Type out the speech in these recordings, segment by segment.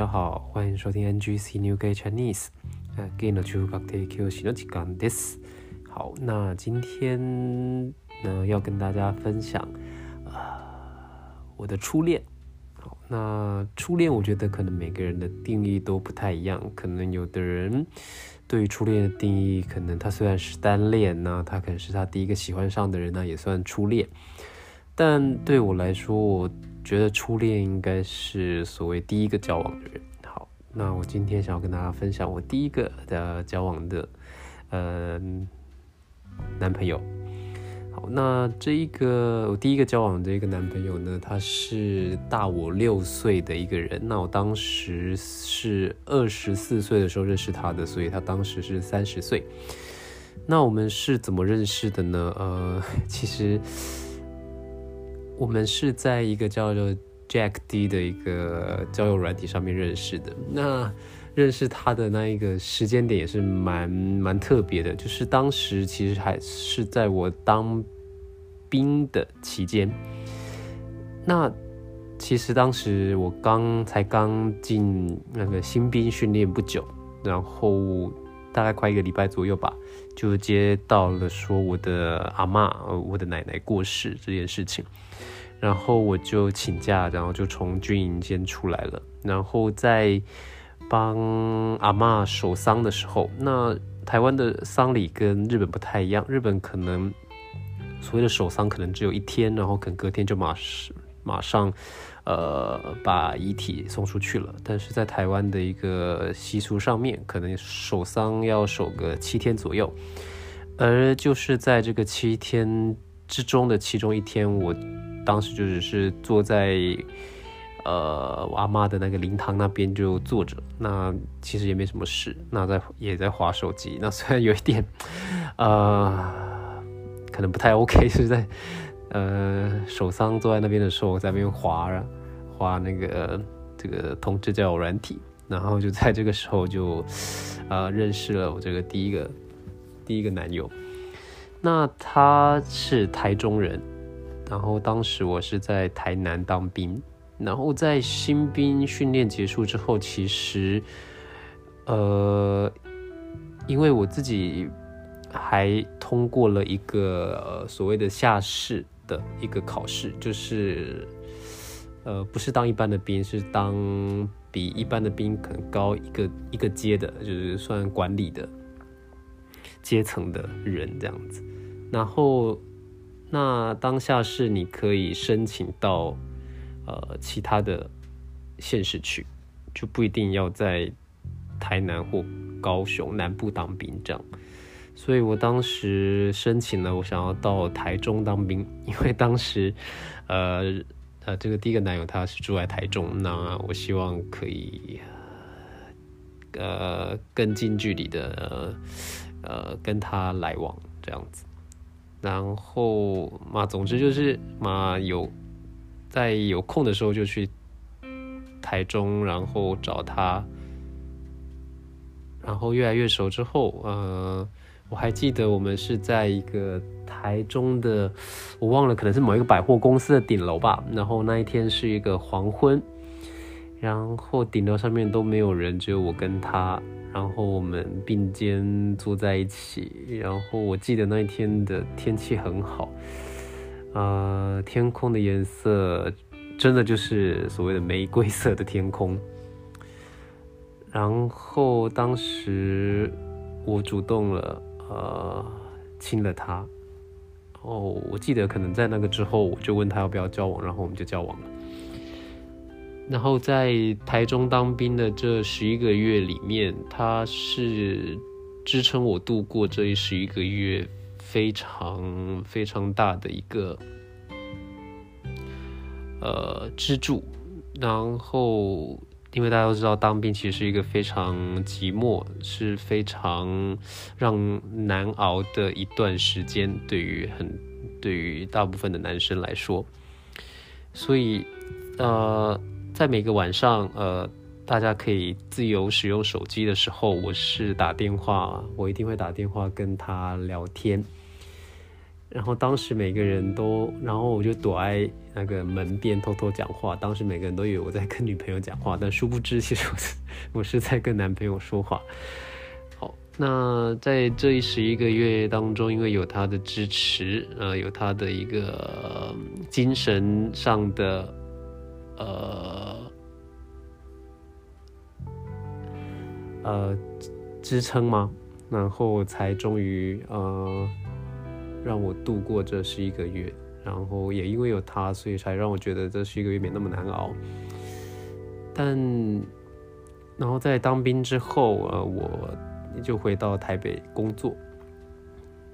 大家好，欢迎收听 NGC New Gay Chinese。呃，Gain の中学的教師の時間です。好，那今天呢要跟大家分享啊、我的初恋。好，那初恋我觉得可能每个人的定义都不太一样，可能有的人对于初恋的定义，可能他虽然是单恋那他可能是他第一个喜欢上的人，那也算初恋。但对我来说，我 觉得初恋应该是所谓第一个交往的人。好，那我今天想要跟大家分享我第一个的交往的呃男朋友。好，那这一个我第一个交往的这个男朋友呢，他是大我六岁的一个人。那我当时是二十四岁的时候认识他的，所以他当时是三十岁。那我们是怎么认识的呢？呃，其实。我们是在一个叫做 Jack D 的一个交友软体上面认识的。那认识他的那一个时间点也是蛮蛮特别的，就是当时其实还是在我当兵的期间。那其实当时我刚才刚进那个新兵训练不久，然后大概快一个礼拜左右吧，就接到了说我的阿嬷，我的奶奶过世这件事情。然后我就请假，然后就从军营先出来了。然后在帮阿嬷守丧的时候，那台湾的丧礼跟日本不太一样，日本可能所谓的守丧可能只有一天，然后可能隔天就马上马上呃把遗体送出去了。但是在台湾的一个习俗上面，可能守丧要守个七天左右，而就是在这个七天之中的其中一天，我。当时就只是坐在呃我阿妈的那个灵堂那边就坐着，那其实也没什么事，那在也在划手机，那虽然有一点呃可能不太 OK，是在呃手桑坐在那边的时候我在那边划划那个这个同志交友软体，然后就在这个时候就呃认识了我这个第一个第一个男友，那他是台中人。然后当时我是在台南当兵，然后在新兵训练结束之后，其实，呃，因为我自己还通过了一个所谓的下士的一个考试，就是呃不是当一般的兵，是当比一般的兵可能高一个一个阶的，就是算管理的阶层的人这样子，然后。那当下是你可以申请到，呃，其他的县市去，就不一定要在台南或高雄南部当兵这样。所以我当时申请了，我想要到台中当兵，因为当时，呃呃，这个第一个男友他是住在台中，那我希望可以，呃，更近距离的，呃，跟他来往这样子。然后嘛，总之就是嘛，有在有空的时候就去台中，然后找他，然后越来越熟之后，呃，我还记得我们是在一个台中的，我忘了，可能是某一个百货公司的顶楼吧。然后那一天是一个黄昏，然后顶楼上面都没有人，只有我跟他。然后我们并肩坐在一起，然后我记得那一天的天气很好，呃，天空的颜色真的就是所谓的玫瑰色的天空。然后当时我主动了，呃，亲了他。哦，我记得可能在那个之后，我就问他要不要交往，然后我们就交往了。然后在台中当兵的这十一个月里面，他是支撑我度过这十一个月非常非常大的一个呃支柱。然后，因为大家都知道，当兵其实是一个非常寂寞，是非常让难熬的一段时间，对于很对于大部分的男生来说，所以呃。在每个晚上，呃，大家可以自由使用手机的时候，我是打电话，我一定会打电话跟他聊天。然后当时每个人都，然后我就躲在那个门边偷偷讲话。当时每个人都以为我在跟女朋友讲话，但殊不知其实我是 我是在跟男朋友说话。好，那在这一十一个月当中，因为有他的支持，呃，有他的一个精神上的，呃，呃支撑吗？然后才终于呃。让我度过这十一个月，然后也因为有他，所以才让我觉得这十一个月没那么难熬。但，然后在当兵之后，呃，我就回到台北工作，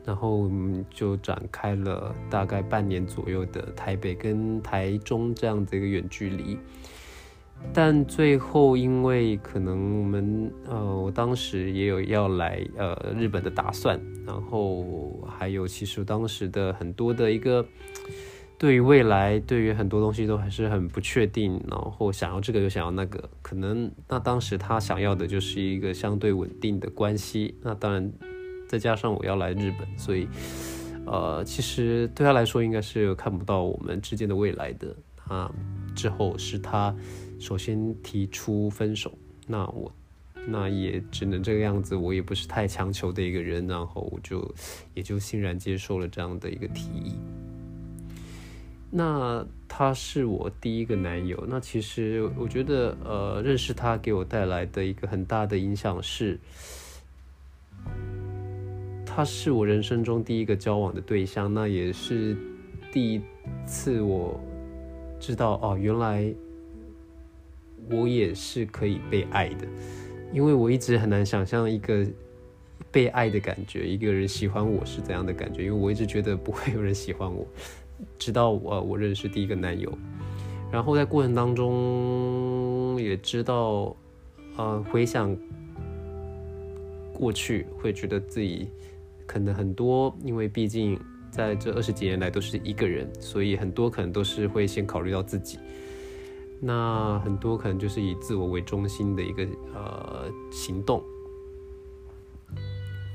然后就展开了大概半年左右的台北跟台中这样的一个远距离。但最后，因为可能我们呃，我当时也有要来呃日本的打算，然后还有其实当时的很多的一个对于未来，对于很多东西都还是很不确定，然后想要这个又想要那个，可能那当时他想要的就是一个相对稳定的关系，那当然再加上我要来日本，所以呃，其实对他来说应该是看不到我们之间的未来的啊。之后是他。首先提出分手，那我那也只能这个样子，我也不是太强求的一个人，然后我就也就欣然接受了这样的一个提议。那他是我第一个男友，那其实我觉得，呃，认识他给我带来的一个很大的影响是，他是我人生中第一个交往的对象，那也是第一次我知道哦，原来。我也是可以被爱的，因为我一直很难想象一个被爱的感觉，一个人喜欢我是怎样的感觉，因为我一直觉得不会有人喜欢我，直到我我认识第一个男友，然后在过程当中也知道，呃，回想过去会觉得自己可能很多，因为毕竟在这二十几年来都是一个人，所以很多可能都是会先考虑到自己。那很多可能就是以自我为中心的一个呃行动，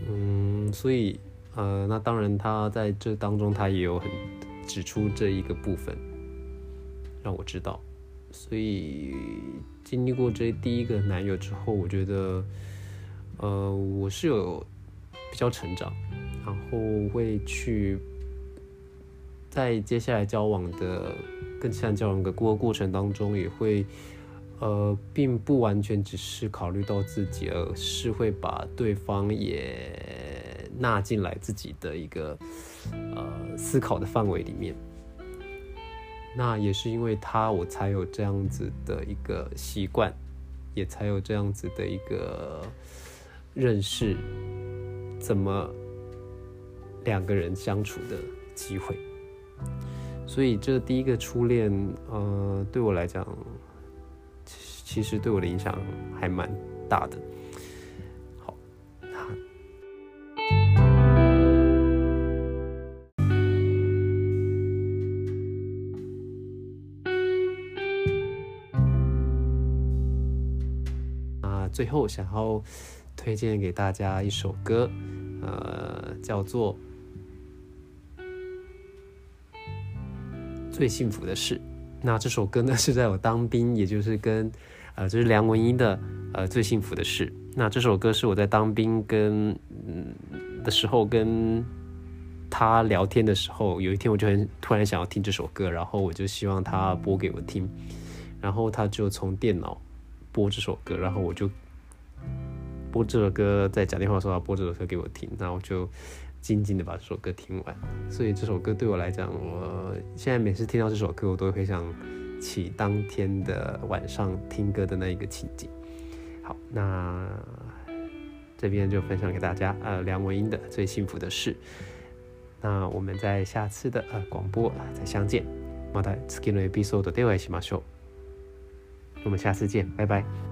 嗯，所以呃，那当然他在这当中他也有很指出这一个部分，让我知道，所以经历过这第一个男友之后，我觉得呃我是有比较成长，然后会去在接下来交往的。跟其他人交往的过过程当中，也会，呃，并不完全只是考虑到自己，而是会把对方也纳进来自己的一个呃思考的范围里面。那也是因为他，我才有这样子的一个习惯，也才有这样子的一个认识，怎么两个人相处的机会。所以这第一个初恋，呃，对我来讲，其实对我的影响还蛮大的。好，那最后想要推荐给大家一首歌，呃，叫做。最幸福的事，那这首歌呢是在我当兵，也就是跟，呃，就是梁文音的，呃，最幸福的事。那这首歌是我在当兵跟嗯的时候跟他聊天的时候，有一天我就很突然想要听这首歌，然后我就希望他播给我听，然后他就从电脑播这首歌，然后我就播这首歌，在讲电话的时候他播这首歌给我听，那我就。静静的把这首歌听完，所以这首歌对我来讲，我现在每次听到这首歌，我都会想起当天的晚上听歌的那一个情景。好，那这边就分享给大家，呃，梁文音的《最幸福的事》。那我们在下次的呃广播再相见。また次のエピソードでお会いしましょう。我们下次见，拜拜。